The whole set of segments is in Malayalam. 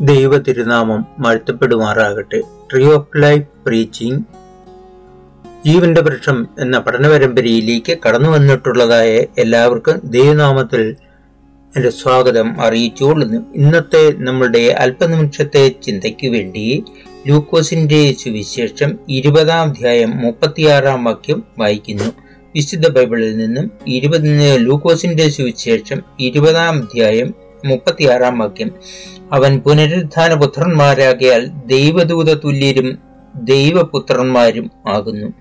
ദൈവ തിരുനാമം വാഴ്ത്തപ്പെടുമാറാകട്ടെ ട്രീ ഓഫ് ലൈഫ് പ്രീച്ചിങ് ജീവന്റെ വൃക്ഷം എന്ന പഠന പരമ്പരയിലേക്ക് കടന്നു വന്നിട്ടുള്ളതായ എല്ലാവർക്കും ദൈവനാമത്തിൽ എന്റെ സ്വാഗതം അറിയിച്ചുകൊള്ളുന്നു. ഇന്നത്തെ നമ്മളുടെ അല്പനിമിഷത്തെ ചിന്തയ്ക്ക് വേണ്ടി ലൂക്കോസിന്റെ സുവിശേഷം ഇരുപതാം അധ്യായം മുപ്പത്തിയാറാം വാക്യം വായിക്കുന്നു. വിശുദ്ധ ബൈബിളിൽ നിന്നും ഇരുപത് ലൂക്കോസിന്റെ സുവിശേഷം ഇരുപതാം അധ്യായം മുപ്പത്തിയാറാം വാക്യം. അവൻ പുനരുദ്ധാന പുത്രന്മാരാകിയാൽ ദൈവദൂത തുല്യരും ദൈവപുത്രന്മാരും ആകുന്നു.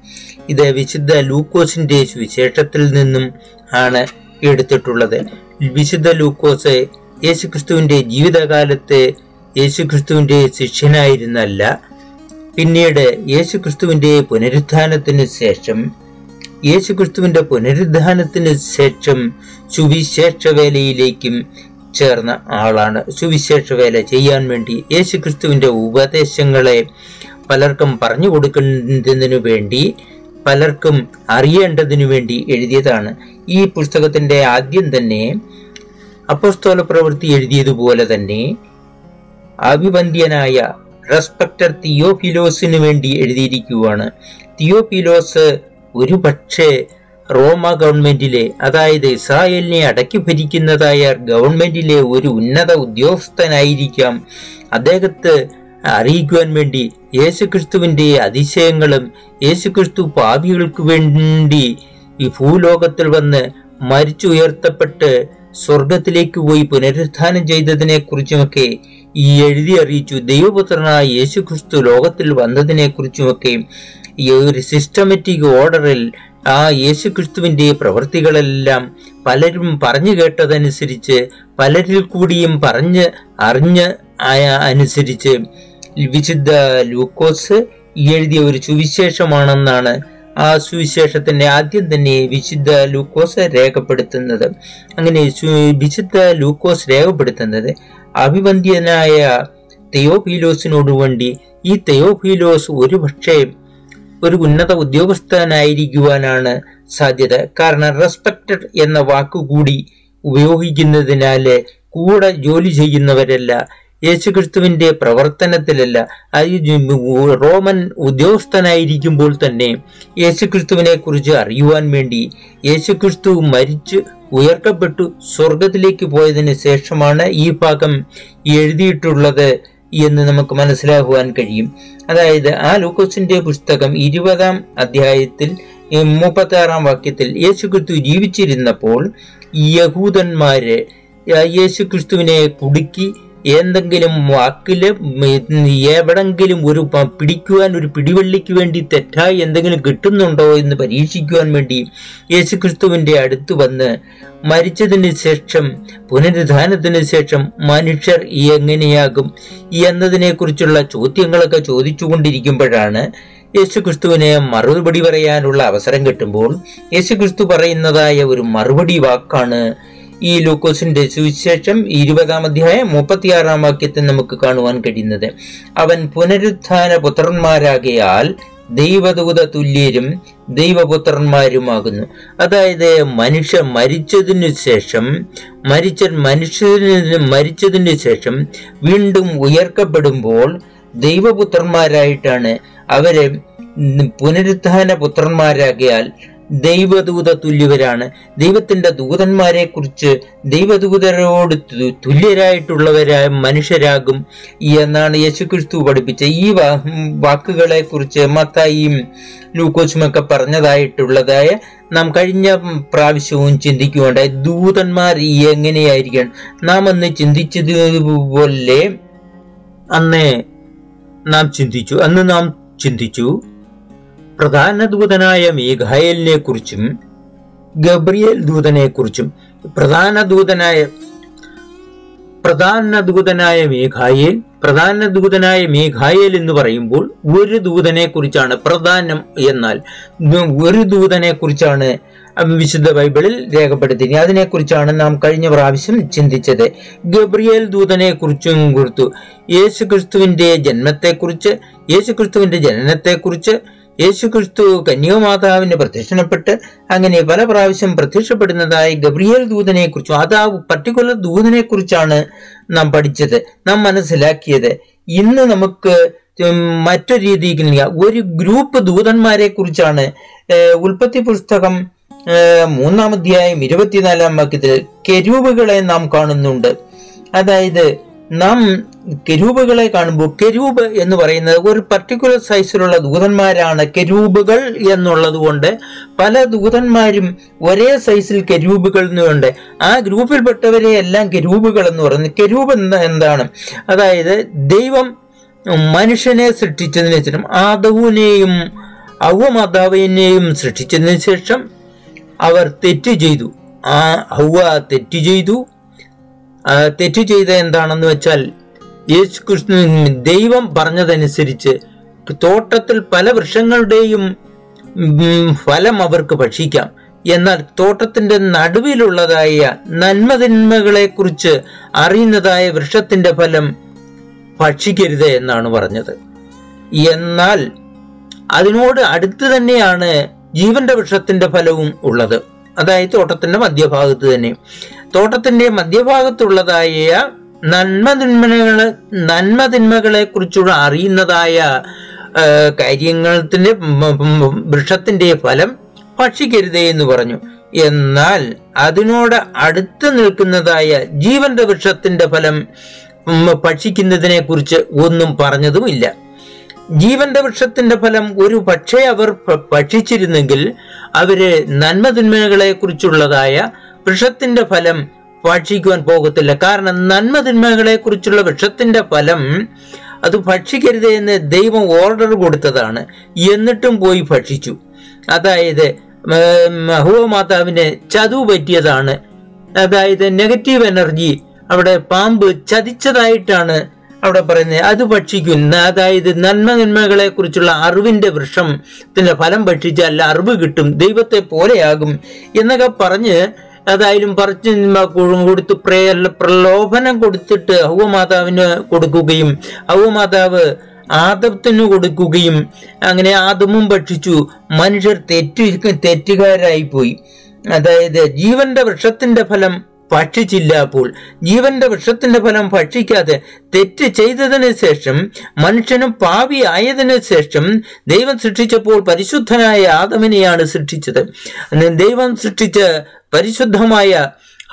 ഇത് വിശുദ്ധ ലൂക്കോസിന്റെ സുവിശേഷത്തിൽ നിന്നും ആണ് എടുത്തിട്ടുള്ളത്. വിശുദ്ധ ലൂക്കോസ് യേശുക്രിസ്തുവിന്റെ ജീവിതകാലത്ത് യേശുക്രിസ്തുവിന്റെ ശിഷ്യനായിരുന്നല്ല. പിന്നീട് യേശുക്രിസ്തുവിന്റെ പുനരുദ്ധാനത്തിന് ശേഷം യേശുക്രിസ്തുവിന്റെ പുനരുദ്ധാനത്തിന് ശേഷം സുവിശേഷ വേലയിലേക്കും ചേർന്ന ആളാണ്. സുവിശേഷ വേല ചെയ്യാൻ വേണ്ടി യേശുക്രിസ്തുവിന്റെ ഉപദേശങ്ങളെ പലർക്കും പറഞ്ഞു കൊടുക്കുന്നതിനു വേണ്ടി പലർക്കും അറിയേണ്ടതിനു വേണ്ടി എഴുതിയതാണ്. ഈ പുസ്തകത്തിന്റെ ആദ്യം തന്നെ അപ്പസ്തോല പ്രവൃത്തി എഴുതിയതുപോലെ തന്നെ അഭിവന്ദ്യനായ റെസ്പെക്ടർ തിയോഫിലോസിന് വേണ്ടി എഴുതിയിരിക്കുകയാണ് തിയോഫിലോസ് ഒരു പക്ഷേ റോമ ഗവൺമെന്റിലെ അതായത് ഇസ്രായേലിനെ അടക്കി ഭരിക്കുന്നതായ ഗവൺമെന്റിലെ ഒരു ഉന്നത ഉദ്യോഗസ്ഥനായിരിക്കാം. അദ്ദേഹത്തെ അറിയിക്കുവാൻ വേണ്ടി യേശുക്രിസ്തുവിന്റെ അതിശയങ്ങളും യേശുക്രിസ്തു പാപികൾക്ക് വേണ്ടി ഈ ഭൂലോകത്തിൽ വന്ന് മരിച്ചുയർത്തപ്പെട്ട് സ്വർഗത്തിലേക്ക് പോയി പുനരുത്ഥാനം ചെയ്തതിനെ കുറിച്ചുമൊക്കെ ഈ എഴുതി അറിയിച്ചു. ദൈവപുത്രനായ യേശുക്രിസ്തു ലോകത്തിൽ വന്നതിനെ കുറിച്ചുമൊക്കെ ഈ ഒരു സിസ്റ്റമാറ്റിക് ഓർഡറിൽ ആ യേശുക്രിസ്തുവിന്റെ പ്രവൃത്തികളെല്ലാം പലരും പറഞ്ഞു കേട്ടതനുസരിച്ച് പലരിൽ കൂടിയും പറഞ്ഞ് അറിഞ്ഞ് അനുസരിച്ച് വിശുദ്ധ ലൂക്കോസ് എഴുതിയ ഒരു സുവിശേഷമാണെന്നാണ് ആ സുവിശേഷത്തിന്റെ ആദ്യം തന്നെ വിശുദ്ധ ലൂക്കോസ് രേഖപ്പെടുത്തുന്നത്. അങ്ങനെ വിശുദ്ധ ലൂക്കോസ് രേഖപ്പെടുത്തുന്നത് അഭിവന്ദ്യനായ തെയോഫീലോസിനോട് വേണ്ടി ഈ തെയോഫീലോസ് ഒരുപക്ഷേ പക്ഷേ ഒരു ഉന്നത ഉദ്യോഗസ്ഥനായിരിക്കുവാനാണ് സാധ്യത. കാരണം റെസ്പെക്റ്റഡ് എന്ന വാക്കുകൂടി ഉപയോഗിക്കുന്നതിനാൽ കൂടെ ജോലി ചെയ്യുന്നവരല്ല യേശുക്രിസ്തുവിന്റെ പ്രവർത്തനത്തിലല്ല. റോമൻ ഉദ്യോഗസ്ഥനായിരിക്കുമ്പോൾ തന്നെ യേശുക്രിസ്തുവിനെ കുറിച്ച് അറിയുവാൻ വേണ്ടി യേശുക്രിസ്തു മരിച്ച് ഉയർത്തപ്പെട്ടു. സ്വർഗത്തിലേക്ക് പോയതിന് ശേഷമാണ് ഈ ഭാഗം എഴുതിയിട്ടുള്ളത്. എന്ന് നമുക്ക് മനസ്സിലാക്കുവാൻ കഴിയും. അതായത് ആ ലൂക്കോസിന്റെ പുസ്തകം ഇരുപതാം അധ്യായത്തിൽ മുപ്പത്തി ആറാം വാക്യത്തിൽ യേശുക്രിസ്തു ജീവിച്ചിരുന്നപ്പോൾ യഹൂദന്മാര് യേശുക്രിസ്തുവിനെ കുടുക്കി എന്തെങ്കിലും വാക്കിൽ എവിടെങ്കിലും ഒരു പിടിക്കുവാൻ ഒരു പിടിവള്ളിക്ക് വേണ്ടി തെറ്റായി എന്തെങ്കിലും കിട്ടുന്നുണ്ടോ എന്ന് പരീക്ഷിക്കുവാൻ വേണ്ടി യേശുക്രിസ്തുവിന്റെ അടുത്ത് വന്ന് മരിച്ചതിന് ശേഷം പുനരുദ്ധാനത്തിന് ശേഷം മനുഷ്യർ എങ്ങനെയാകും എന്നതിനെക്കുറിച്ചുള്ള ചോദ്യങ്ങളൊക്കെ ചോദിച്ചുകൊണ്ടിരിക്കുമ്പോഴാണ് യേശുക്രിസ്തുവിനെ മറുപടി പറയാനുള്ള അവസരം കിട്ടുമ്പോൾ യേശുക്രിസ്തു പറയുന്നതായ ഒരു മറുപടി വാക്കാണ് ഈ ലൂക്കോസിന്റെ സുവിശേഷം ഇരുപതാം അധ്യായം മുപ്പത്തിയാറാം വാക്യത്തിൽ നമുക്ക് കാണുവാൻ കഴിയുന്നത്. അവൻ പുനരുത്ഥാന പുത്രന്മാരാകയാൽ ദൈവദൂത തുല്യരും ദൈവപുത്രന്മാരുമാകുന്നു. അതായത് മനുഷ്യ മരിച്ചതിനു ശേഷം മരിച്ച മനുഷ്യന് മരിച്ചതിനു ശേഷം വീണ്ടും ഉയർക്കപ്പെടുമ്പോൾ ദൈവപുത്രന്മാരായിട്ടാണ് അവരെ പുനരുത്ഥാന പുത്രന്മാരാകിയാൽ ദൈവദൂത തുല്യവരാണ് ദൈവത്തിന്റെ ദൂതന്മാരെ കുറിച്ച് ദൈവദൂതരോട് തുല്യരായിട്ടുള്ളവരായ മനുഷ്യരാകും എന്നാണ് യേശുക്രിസ്തു പഠിപ്പിച്ച ഈ വാക്കുകളെ കുറിച്ച് മത്തായിയും ലൂക്കോസുമൊക്കെ പറഞ്ഞതായിട്ടുള്ളതായ നാം കഴിഞ്ഞ പ്രാവശ്യവും ചിന്തിക്കുകയുണ്ടായി ദൂതന്മാർ എങ്ങനെയായിരിക്കണം? നാം അന്ന് ചിന്തിച്ചതുപോലെ അന്ന് നാം ചിന്തിച്ചു. അന്ന് നാം ചിന്തിച്ചു. പ്രധാന ദൂതനായ മീഖായലിനെ കുറിച്ചും ഗബ്രിയേൽ ദൂതനെ കുറിച്ചും പ്രധാന ദൂതനായ പ്രധാന ദൂതനായ മേഘായേൽ പ്രധാന ദൂതനായ മേഘായേൽ എന്ന് പറയുമ്പോൾ ഒരു ദൂതനെ കുറിച്ചാണ് പ്രധാനം എന്നാൽ ഒരു ദൂതനെ കുറിച്ചാണ് വിശുദ്ധ ബൈബിളിൽ രേഖപ്പെടുത്തി അതിനെക്കുറിച്ചാണ് നാം കഴിഞ്ഞ പ്രാവശ്യം ചിന്തിച്ചത്. ഗബ്രിയേൽ ദൂതനെ കുറിച്ചും കൊടുത്തു. യേശുക്രിസ്തുവിന്റെ ജന്മത്തെക്കുറിച്ച് യേശുക്രിസ്തുവിന്റെ ജനനത്തെക്കുറിച്ച് യേശു ക്രിസ്തു കന്യാമാതാവിന് പ്രത്യക്ഷപ്പെട്ട് അങ്ങനെ പല പ്രാവശ്യം പ്രത്യക്ഷപ്പെടുന്നതായി ഗബ്രിയേൽ ദൂതനെ കുറിച്ചും അത് ആ പർട്ടിക്കുലർ ദൂതനെ കുറിച്ചാണ് നാം പഠിച്ചത് നാം മനസ്സിലാക്കിയത്. ഇന്ന് നമുക്ക് മറ്റൊരു രീതിയിൽ ഒരു ഗ്രൂപ്പ് ദൂതന്മാരെ കുറിച്ചാണ് ഉൽപ്പത്തി പുസ്തകം മൂന്നാം അധ്യായം ഇരുപത്തിനാലാം വാക്യത്തിൽ കെരൂബുകളെ നാം കാണുന്നുണ്ട്. അതായത് നാം കെരൂബുകളെ കാണുമ്പോൾ കെരൂബ് എന്ന് പറയുന്നത് ഒരു പർട്ടിക്കുലർ സൈസിലുള്ള ദൂതന്മാരാണ് കെരൂബുകൾ എന്നുള്ളത് കൊണ്ട് പല ദൂതന്മാരും ഒരേ സൈസിൽ കെരൂബുകൾ എന്നുണ്ട് ആ ഗ്രൂപ്പിൽപ്പെട്ടവരെ എല്ലാം കെരൂബുകൾ എന്ന് പറയുന്നത് കെരൂബ് എന്താ എന്താണ്? അതായത് ദൈവം മനുഷ്യനെ സൃഷ്ടിച്ചതിന് ശേഷം ആദവുവിനെയും ഔവമാതാവിനെയും സൃഷ്ടിച്ചതിന് ശേഷം അവർ തെറ്റ് ചെയ്തു. ആ ഹൗവ തെറ്റ് ചെയ്തു. തെറ്റ് ചെയ്ത എന്താണെന്ന് വെച്ചാൽ യേശു ദൈവം പറഞ്ഞതനുസരിച്ച് തോട്ടത്തിൽ പല വൃക്ഷങ്ങളുടെയും ഫലം അവർക്ക് ഭക്ഷിക്കാം. എന്നാൽ തോട്ടത്തിന്റെ നടുവിലുള്ളതായ നന്മതിന്മകളെ കുറിച്ച് അറിയുന്നതായ വൃക്ഷത്തിന്റെ ഫലം ഭക്ഷിക്കരുത് എന്നാണ് പറഞ്ഞത്. എന്നാൽ അതിനോട് അടുത്ത് തന്നെയാണ് ജീവന്റെ വൃക്ഷത്തിന്റെ ഫലവും ഉള്ളത്. അതായത് തോട്ടത്തിന്റെ മധ്യഭാഗത്ത് തന്നെ. തോട്ടത്തിന്റെ മധ്യഭാഗത്തുള്ളതായ നന്മതിന്മകളെ നന്മതിന്മകളെ കുറിച്ചുള്ള അറിയുന്നതായ കാര്യങ്ങളത്തിന്റെ വൃക്ഷത്തിന്റെ ഫലം ഭക്ഷിക്കരുതേ എന്ന് പറഞ്ഞു. എന്നാൽ അതിനോട് അടുത്ത് നിൽക്കുന്നതായ ജീവന്റെ വൃക്ഷത്തിന്റെ ഫലം ഭക്ഷിക്കുന്നതിനെ കുറിച്ച് ഒന്നും പറഞ്ഞതുമില്ല ജീവന്റെ വൃക്ഷത്തിന്റെ ഫലം ഒരു പക്ഷേ അവർ ഭക്ഷിച്ചിരുന്നെങ്കിൽ അവർ നന്മതിന്മകളെ കുറിച്ചുള്ളതായ വൃക്ഷത്തിന്റെ ഫലം ഭക്ഷിക്കുവാൻ പോകത്തില്ല. കാരണം നന്മതിന്മകളെ കുറിച്ചുള്ള വൃക്ഷത്തിന്റെ ഫലം അത് ഭക്ഷിക്കരുത് എന്ന് ദൈവം ഓർഡർ കൊടുത്തതാണ്. എന്നിട്ടും പോയി ഭക്ഷിച്ചു. അതായത് മഹുവ മാതാവിന് ചതു പറ്റിയതാണ്. അതായത് നെഗറ്റീവ് എനർജി അവിടെ പാമ്പ് ചതിച്ചതായിട്ടാണ് അവിടെ പറയുന്നത്. അത് ഭക്ഷിക്കുന്ന അതായത് നന്മ നന്മകളെ കുറിച്ചുള്ള അറിവിന്റെ വൃക്ഷത്തിന്റെ ഫലം ഭക്ഷിച്ചാൽ അറിവ് കിട്ടും ദൈവത്തെ പോലെയാകും എന്നൊക്കെ പറഞ്ഞ് അതായാലും പറിച്ച് കൊടുത്ത് പ്രേയർ പ്രലോഭനം കൊടുത്തിട്ട് ഹൗവമാതാവിന് കൊടുക്കുകയും ഹൗവമാതാവ് ആദത്തിന് കൊടുക്കുകയും അങ്ങനെ ആദമും ഭക്ഷിച്ചു. മനുഷ്യർ തെറ്റു തെറ്റുകാരായി പോയി. അതായത് ജീവന്റെ വൃക്ഷത്തിന്റെ ഫലം ഭക്ഷിച്ചില്ല അപ്പോൾ ജീവന്റെ വൃക്ഷത്തിന്റെ ഫലം ഭക്ഷിക്കാതെ തെറ്റ് ചെയ്തതിനു ശേഷം മനുഷ്യനും പാവി ആയതിനു ശേഷം ദൈവം സൃഷ്ടിച്ചപ്പോൾ പരിശുദ്ധനായ ആദമിനെയാണ് സൃഷ്ടിച്ചത്. ദൈവം സൃഷ്ടിച്ച പരിശുദ്ധമായ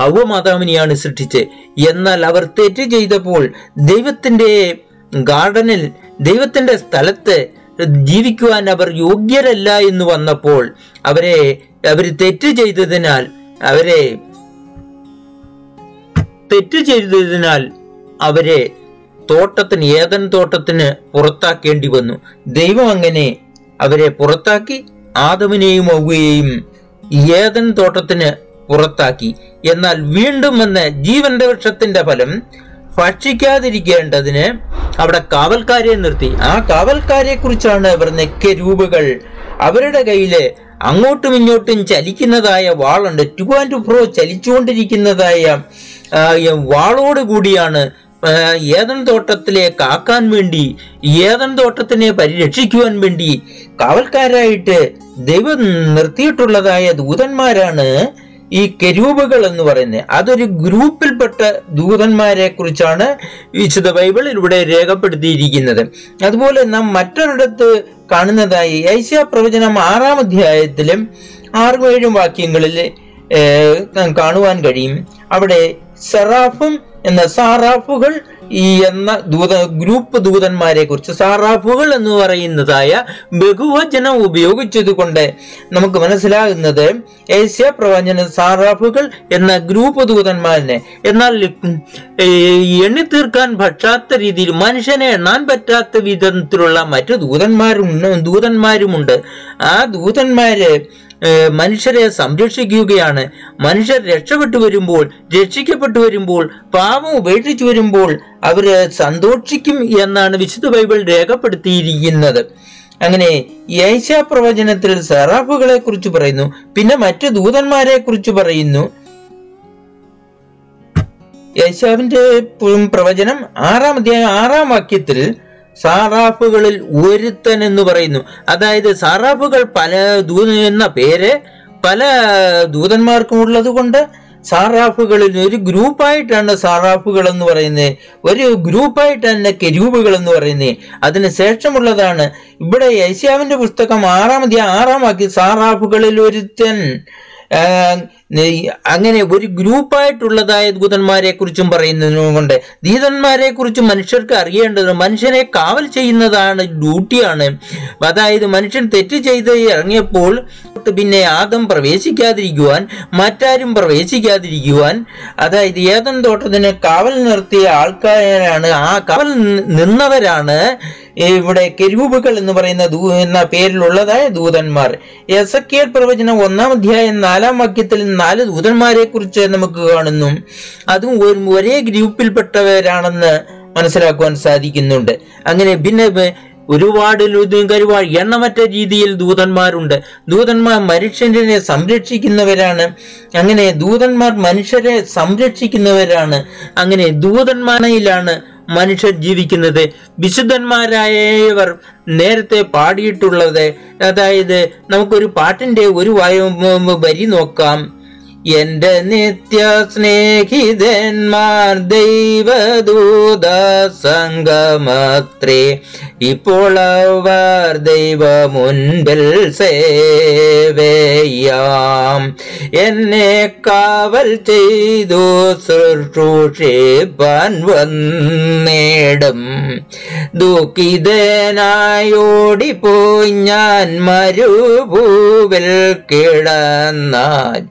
ഹൗവമാതാവിനെയാണ് സൃഷ്ടിച്ചത്. എന്നാൽ അവർ തെറ്റ് ചെയ്തപ്പോൾ ദൈവത്തിന്റെ ഗാർഡനിൽ ദൈവത്തിന്റെ സ്ഥലത്ത് ജീവിക്കുവാൻ അവർ യോഗ്യരല്ല എന്ന് വന്നപ്പോൾ അവരെ അവർ തെറ്റ് ചെയ്തതിനാൽ അവരെ തെറ്റ് ചെയ്തതിനാൽ അവരെ തോട്ടത്തിന് ഏതൻ തോട്ടത്തിന് പുറത്താക്കേണ്ടി വന്നു. ദൈവം അങ്ങനെ അവരെ പുറത്താക്കി ആദമിനെയും ഔവയെയും ഏതൻ തോട്ടത്തിന് പുറത്താക്കി. എന്നാൽ വീണ്ടും വന്ന ജീവന്റെ വൃക്ഷത്തിന്റെ ഫലം ഭക്ഷിക്കാതിരിക്കേണ്ടതിന് അവിടെ കാവൽക്കാരെ നിർത്തി. ആ കാവൽക്കാരെ കുറിച്ചാണ് പറഞ്ഞ കെരൂപുകൾ അവരുടെ കയ്യിൽ അങ്ങോട്ടും ഇങ്ങോട്ടും ചലിക്കുന്നതായ വാളുണ്ട്. ടു ആൻഡ് ഫ്രോ ചലിച്ചുകൊണ്ടിരിക്കുന്നതായ വാളോട് കൂടിയാണ് ഏതൻ തോട്ടത്തിലെ കാക്കാൻ വേണ്ടി ഏതൻ തോട്ടത്തിനെ പരിരക്ഷിക്കുവാൻ വേണ്ടി കാവൽക്കാരായിട്ട് ദൈവം നിർത്തിയിട്ടുള്ളതായ ദൂതന്മാരാണ് ഈ കെരൂബുകൾ എന്ന് പറയുന്നത്. അതൊരു ഗ്രൂപ്പിൽപ്പെട്ട ദൂതന്മാരെ കുറിച്ചാണ് വിശുദ്ധ ബൈബിളിൽ ഇവിടെ രേഖപ്പെടുത്തിയിരിക്കുന്നത്. അതുപോലെ നാം മറ്റൊരിടത്ത് കാണുന്നതായി ഐശ്യ പ്രവചനം ആറാം അധ്യായത്തിലും ആറും ഏഴും വാക്യങ്ങളിൽ കാണുവാൻ കഴിയും. അവിടെ സെറാഫും എന്ന സാറാഫുകൾ ഈ എന്ന ദൂത ഗ്രൂപ്പ് ദൂതന്മാരെ കുറിച്ച് സാറാഫുകൾ എന്ന് പറയുന്നതായ ബഹുവചനം ഉപയോഗിച്ചത് കൊണ്ട് നമുക്ക് മനസ്സിലാകുന്നത് ഏഷ്യ പ്രവചന സാറാഫുകൾ എന്ന ഗ്രൂപ്പ് ദൂതന്മാരെ എന്നാൽ എണ്ണി തീർക്കാൻ പറ്റാത്ത രീതിയിൽ മനുഷ്യനെ എണ്ണാൻ പറ്റാത്ത വിധത്തിലുള്ള മറ്റു ദൂതന്മാരും ദൂതന്മാരുമുണ്ട്. ആ ദൂതന്മാര് മനുഷ്യരെ സംരക്ഷിക്കുകയാണ്. മനുഷ്യർ രക്ഷപ്പെട്ടു വരുമ്പോൾ രക്ഷിക്കപ്പെട്ടു വരുമ്പോൾ പാപം ഉപേക്ഷിച്ചു വരുമ്പോൾ അവർ സന്തോഷിക്കും എന്നാണ് വിശുദ്ധ ബൈബിൾ രേഖപ്പെടുത്തിയിരിക്കുന്നത്. അങ്ങനെ യേശാ പ്രവചനത്തിൽ സെറാഫുകളെ കുറിച്ച് പറയുന്നു. പിന്നെ മറ്റു ദൂതന്മാരെ കുറിച്ച് പറയുന്നു. യേശാവിന്റെ പ്രവചനം ആറാം അധ്യായം ആറാം വാക്യത്തിൽ സാറാഫുകളിൽ ഒരുത്തൻ എന്ന് പറയുന്നു. അതായത് സാറാഫുകൾ പല ദൂത എന്ന പേര് പല ദൂതന്മാർക്കും ഉള്ളത് കൊണ്ട് സാറാഫുകളിൽ ഒരു ഗ്രൂപ്പായിട്ടാണ് സാറാഫുകൾ എന്ന് പറയുന്നത് ഒരു ഗ്രൂപ്പായിട്ട് തന്നെ കെരൂബുകൾ എന്ന് പറയുന്നത് അതിന് ശേഷമുള്ളതാണ് ഇവിടെ യശ്യാവിന്റെ പുസ്തകം ആറാമതി ആറാമാക്കി സാറാഫുകളിൽ ഒരുത്തൻ അങ്ങനെ ഒരു ഗ്രൂപ്പായിട്ടുള്ളതായ ദൂതന്മാരെ കുറിച്ചും പറയുന്നതുകൊണ്ട് ദീതന്മാരെ കുറിച്ച് മനുഷ്യർക്ക് അറിയേണ്ടത് മനുഷ്യനെ കാവൽ ചെയ്യുന്നതാണ് ഡ്യൂട്ടിയാണ്. അതായത് മനുഷ്യൻ തെറ്റ് ചെയ്ത് ഇറങ്ങിയപ്പോൾ പിന്നെ ആദം പ്രവേശിക്കാതിരിക്കുവാൻ മറ്റാരും പ്രവേശിക്കാതിരിക്കുവാൻ അതായത് ഏതൻ തോട്ടത്തിന് കാവൽ നിർത്തിയ ആൾക്കാരാണ്. ആ കാവൽ നിന്നവരാണ് ഇവിടെ കെരൂബുകൾ എന്ന് പറയുന്ന ദൂ എന്ന പേരിലുള്ളതായ ദൂതന്മാർ. എസക്കിയൽ പ്രവചനം ഒന്നാം അധ്യായം നാലാം വാക്യത്തിൽ നാല് ദൂതന്മാരെ കുറിച്ച് നമുക്ക് കാണുന്നു. അതും ഒരു ഗ്രൂപ്പിൽപ്പെട്ടവരാണെന്ന് മനസ്സിലാക്കുവാൻ സാധിക്കുന്നുണ്ട്. അങ്ങനെ പിന്നെ ഒരുപാട് ഒരുപാട് എണ്ണമറ്റ രീതിയിൽ ദൂതന്മാരുണ്ട്. ദൂതന്മാർ മനുഷ്യനെ സംരക്ഷിക്കുന്നവരാണ്. അങ്ങനെ ദൂതന്മാർ മനുഷ്യരെ സംരക്ഷിക്കുന്നവരാണ്. അങ്ങനെ ദൂതന്മാരയിലാണ് മനുഷ്യർ ജീവിക്കുന്നത്. വിശുദ്ധന്മാരായവർ നേരത്തെ പാടിയിട്ടുള്ളത്. അതായത് നമുക്കൊരു പാട്ടിന്റെ ഒരു വരി നോക്കാം. എന്റെ നിത്യ സ്നേഹിതന്മാർ ദൈവദൂത സംഗമത്രേ ഇപ്പോൾ അവർ ദൈവ മുൻപിൽ സേവയാം. എന്നെ കാവൽ ചെയ്തു ശുശ്രൂഷിപ്പാൻ വന്നേടും. ദുഃഖിതനായോടിപ്പോയി ഞാൻ മരുഭൂവിൽ കിടന്നാൽ.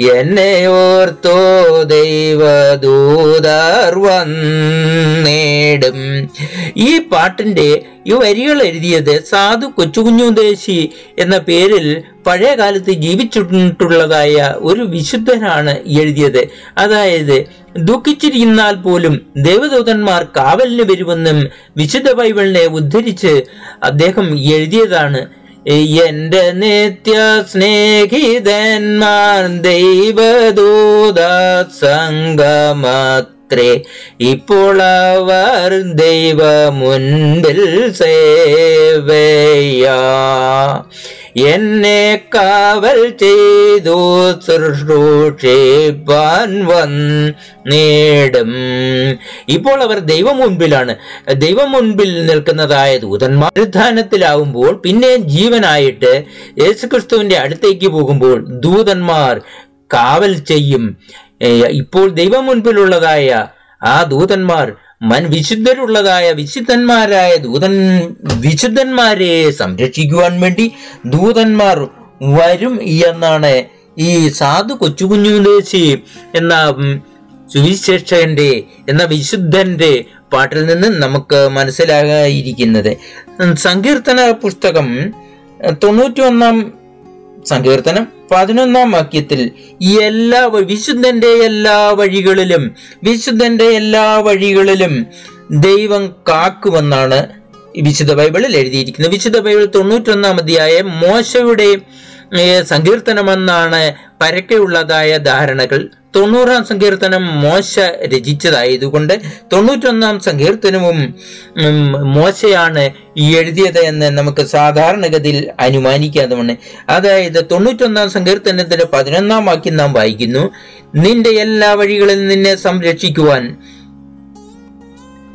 എന്നെ ഓർത്തോ ദൈവദൂതർ വന്നേടും. ഈ പാട്ടിന്റെ ഈ വരികൾ എഴുതിയത് സാധു കൊച്ചുകുഞ്ഞുദേശി എന്ന പേരിൽ പഴയ കാലത്ത് ജീവിച്ചിട്ടുള്ളതായ ഒരു വിശുദ്ധനാണ് എഴുതിയത്. അതായത് ദുഃഖിച്ചിരിക്കുന്നാൽ പോലും ദേവദൂതന്മാർ കാവലിന് വരുമെന്നും വിശുദ്ധ ബൈബിളിനെ ഉദ്ധരിച്ച് അദ്ദേഹം എഴുതിയതാണ്. എന്റെ നിത്യ സ്നേഹിതന്മാർ ദൈവദൂത സംഗമത്രേ ഇപ്പോൾ അവർ ദൈവ മുൻപിൽ സേവയാ. എന്നെ കാവൽ ചെയ്തു ശുശ്രൂഷിപ്പാൻ വന്നേടും ഇപ്പോൾ അവർ ദൈവം മുൻപിലാണ്. ദൈവം മുൻപിൽ നിൽക്കുന്നതായ ദൂതന്മാർ നിർദ്ധാനത്തിലാവുമ്പോൾ പിന്നെ ജീവനായിട്ട് യേശുക്രിസ്തുവിന്റെ അടുത്തേക്ക് പോകുമ്പോൾ ദൂതന്മാർ കാവൽ ചെയ്യും. ഇപ്പോൾ ദൈവം മുൻപിലുള്ളതായ ആ ദൂതന്മാർ മൻ വിശുദ്ധരുള്ളതായ വിശുദ്ധന്മാരായ ദൂതൻ വിശുദ്ധന്മാരെ സംരക്ഷിക്കുവാൻ വേണ്ടി ദൂതന്മാർ വരും എന്നാണ് ഈ സാധു കൊച്ചുകുഞ്ഞുദേശി എന്ന സുവിശേഷന്റെ എന്ന വിശുദ്ധന്റെ പാട്ടിൽ നിന്ന് നമുക്ക് മനസ്സിലാകാതിരിക്കുന്നത്. സങ്കീർത്തന പുസ്തകം തൊണ്ണൂറ്റി ഒന്നാം സങ്കീർത്തനം. പതിനൊന്നാം വാക്യത്തിൽ എല്ലാ വിശുദ്ധന്റെ എല്ലാ വഴികളിലും വിശുദ്ധന്റെ എല്ലാ വഴികളിലും ദൈവം കാക്കുമെന്നാണ് വിശുദ്ധ ബൈബിളിൽ എഴുതിയിരിക്കുന്നത്. വിശുദ്ധ ബൈബിൾ തൊണ്ണൂറ്റൊന്നാം അധ്യായം മോശയുടെ സങ്കീർത്തനമെന്നാണ് പരക്കെയുള്ളതായ ധാരണകൾ. തൊണ്ണൂറാം സങ്കീർത്തനം മോശ രചിച്ചതായതുകൊണ്ട് തൊണ്ണൂറ്റൊന്നാം സങ്കീർത്തനവും മോശയാണ് എഴുതിയത് എന്ന് നമുക്ക് സാധാരണഗതിയിൽ അനുമാനിക്കാതുമാണ് അതായത് തൊണ്ണൂറ്റൊന്നാം സങ്കീർത്തനത്തിന്റെ പതിനൊന്നാം വാക്യം നാം വായിക്കുന്നു നിന്റെ എല്ലാ വഴികളിൽ നിന്നെ സംരക്ഷിക്കുവാൻ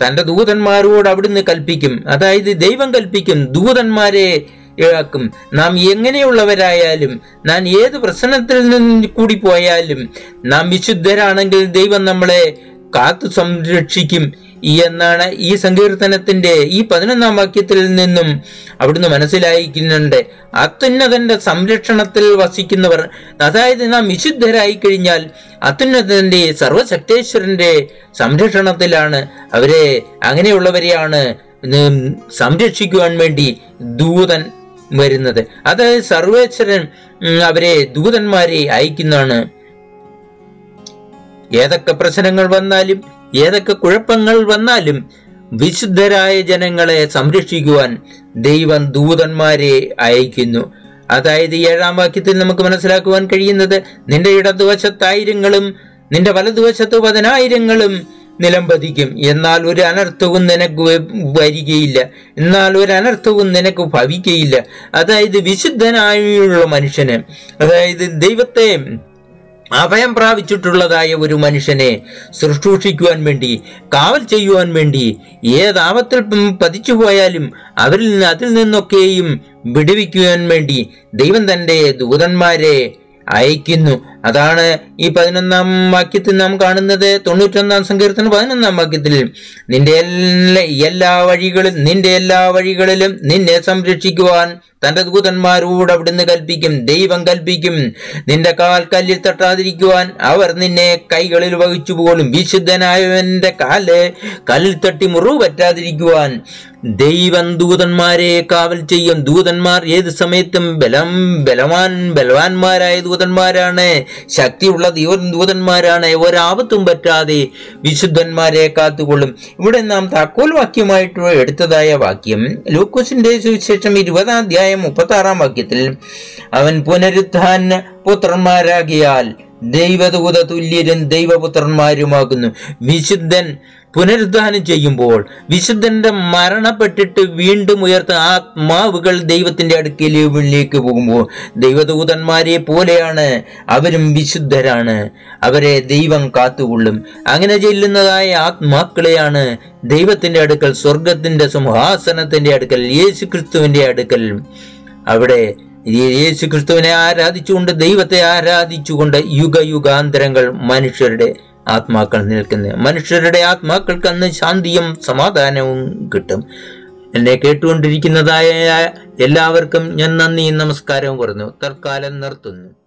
തന്റെ ദൂതന്മാരോട് അവിടുന്ന് കൽപ്പിക്കും. അതായത് ദൈവം കൽപ്പിക്കും. ദൂതന്മാരെ ഇളക്കും നാം എങ്ങനെയുള്ളവരായാലും നാം ഏത് പ്രശ്നത്തിൽ നിന്ന് കൂടി പോയാലും നാം വിശുദ്ധരാണെങ്കിൽ ദൈവം നമ്മളെ കാത്തു സംരക്ഷിക്കും. എന്നാണ് ഈ സങ്കീർത്തനത്തിന്റെ ഈ പതിനൊന്നാം വാക്യത്തിൽ നിന്നും അവിടുന്ന് മനസ്സിലായിക്കുന്നുണ്ട്. അത്യുന്നതന്റെ സംരക്ഷണത്തിൽ വസിക്കുന്നവർ അതായത് നാം വിശുദ്ധരായി കഴിഞ്ഞാൽ അത്യുന്നതന്റെ സർവശക്തേശ്വരന്റെ സംരക്ഷണത്തിലാണ് അവരെ അങ്ങനെയുള്ളവരെയാണ് സംരക്ഷിക്കുവാൻ വേണ്ടി ദൂതൻ വരുന്നത്. അത് സർവേശ്വരൻ അവരെ ദൂതന്മാരെ അയക്കുന്നതാണ്. ഏതൊക്കെ പ്രശ്നങ്ങൾ വന്നാലും ഏതൊക്കെ കുഴപ്പങ്ങൾ വന്നാലും വിശുദ്ധരായ ജനങ്ങളെ സംരക്ഷിക്കുവാൻ ദൈവം ദൂതന്മാരെ അയക്കുന്നു. അതായത് ഏഴാം വാക്യത്തിൽ നമുക്ക് മനസ്സിലാക്കുവാൻ കഴിയുന്നത് നിന്റെ ഇടതുവശത്ത് ആയിരങ്ങളും നിന്റെ വലതുവശത്ത് പതിനായിരങ്ങളും നിലംപതിക്കും. എന്നാൽ ഒരു അനർത്ഥവും നിനക്ക് വരികയില്ല. എന്നാൽ ഒരു അനർത്ഥവും നിനക്ക് ഭവിക്കയില്ല. അതായത് വിശുദ്ധനായുള്ള മനുഷ്യന് അതായത് ദൈവത്തെ അഭയം പ്രാപിച്ചിട്ടുള്ളതായ ഒരു മനുഷ്യനെ ശുശ്രൂഷിക്കുവാൻ വേണ്ടി കാവൽ ചെയ്യുവാൻ വേണ്ടി ഏതാപത്തിൽ പതിച്ചു പോയാലും അവരിൽ നിന്ന് അതിൽ നിന്നൊക്കെയും വിടുവിക്കുവാൻ വേണ്ടി ദൈവം തന്റെ ദൂതന്മാരെ അയക്കുന്നു. അതാണ് ഈ പതിനൊന്നാം വാക്യത്തിൽ നാം കാണുന്നത്. തൊണ്ണൂറ്റൊന്നാം സങ്കീർത്തനം പതിനൊന്നാം വാക്യത്തിൽ നിന്റെ എല്ലാ വഴികളിലും വഴികളും നിന്റെ എല്ലാ വഴികളിലും നിന്നെ സംരക്ഷിക്കുവാൻ തന്റെ ദൂതന്മാരോട് അവിടുന്ന് കൽപ്പിക്കും ദൈവം കൽപ്പിക്കും. നിന്റെ കാൽ കല്ലിൽ തട്ടാതിരിക്കുവാൻ അവർ നിന്നെ കൈകളിൽ വഹിച്ചു പോലും വിശുദ്ധനായവന്റെ കാൽ കല്ലിൽ തട്ടി മുറിവ് പറ്റാതിരിക്കുവാൻ ദൈവം ദൂതന്മാരെ കാവൽ ചെയ്യും. ദൂതന്മാർ ഏത് സമയത്തും ബലം ബലവാൻ ബലവാന്മാരായ ദൂതന്മാരാണ്. ശക്തിയുള്ള ദൈവ- ദൂതന്മാരാണ്. ഒരാപത്തും പറ്റാതെ വിശുദ്ധന്മാരെ കാത്തുകൊള്ളും. ഇവിടെ നാം താക്കോൽ വാക്യമായിട്ട് എടുത്തതായ വാക്യം ലൂക്കോസിന്റെ സുവിശേഷം ഇരുപതാം അധ്യായം മുപ്പത്തി ആറാം വാക്യത്തിൽ അവൻ പുനരുത്ഥാന പുത്രന്മാരാകിയാൽ ദൈവദൂത തുല്യരും ദൈവപുത്രന്മാരുമാകുന്നു. വിശുദ്ധൻ പുനരുദ്ധാനം ചെയ്യുമ്പോൾ വിശുദ്ധന്റെ മരണപ്പെട്ടിട്ട് വീണ്ടും ഉയർത്ത ആത്മാവുകൾ ദൈവത്തിന്റെ അടുക്കലേക്ക് പോകുമ്പോൾ ദൈവദൂതന്മാരെ പോലെയാണ് അവരും വിശുദ്ധരാണ്. അവരെ ദൈവം കാത്തുകൊള്ളും. അങ്ങനെ ചെല്ലുന്നതായ ആത്മാക്കളെയാണ് ദൈവത്തിന്റെ അടുക്കൽ സ്വർഗത്തിന്റെ സിംഹാസനത്തിന്റെ അടുക്കൽ യേശു ക്രിസ്തുവിന്റെ അടുക്കൽ. അവിടെ യേശു ക്രിസ്തുവിനെ ആരാധിച്ചുകൊണ്ട് ദൈവത്തെ ആരാധിച്ചുകൊണ്ട് യുഗയുഗാന്തരങ്ങൾ മനുഷ്യരുടെ ആത്മാക്കൾ നിൽക്കുന്നത് മനുഷ്യരുടെ ആത്മാക്കൾക്ക് അന്ന് ശാന്തിയും സമാധാനവും കിട്ടും. എന്നെ കേട്ടുകൊണ്ടിരിക്കുന്നതായ എല്ലാവർക്കും ഞാൻ നന്ദി നമസ്കാരവും പറഞ്ഞു. തൽക്കാലം നിർത്തുന്നു.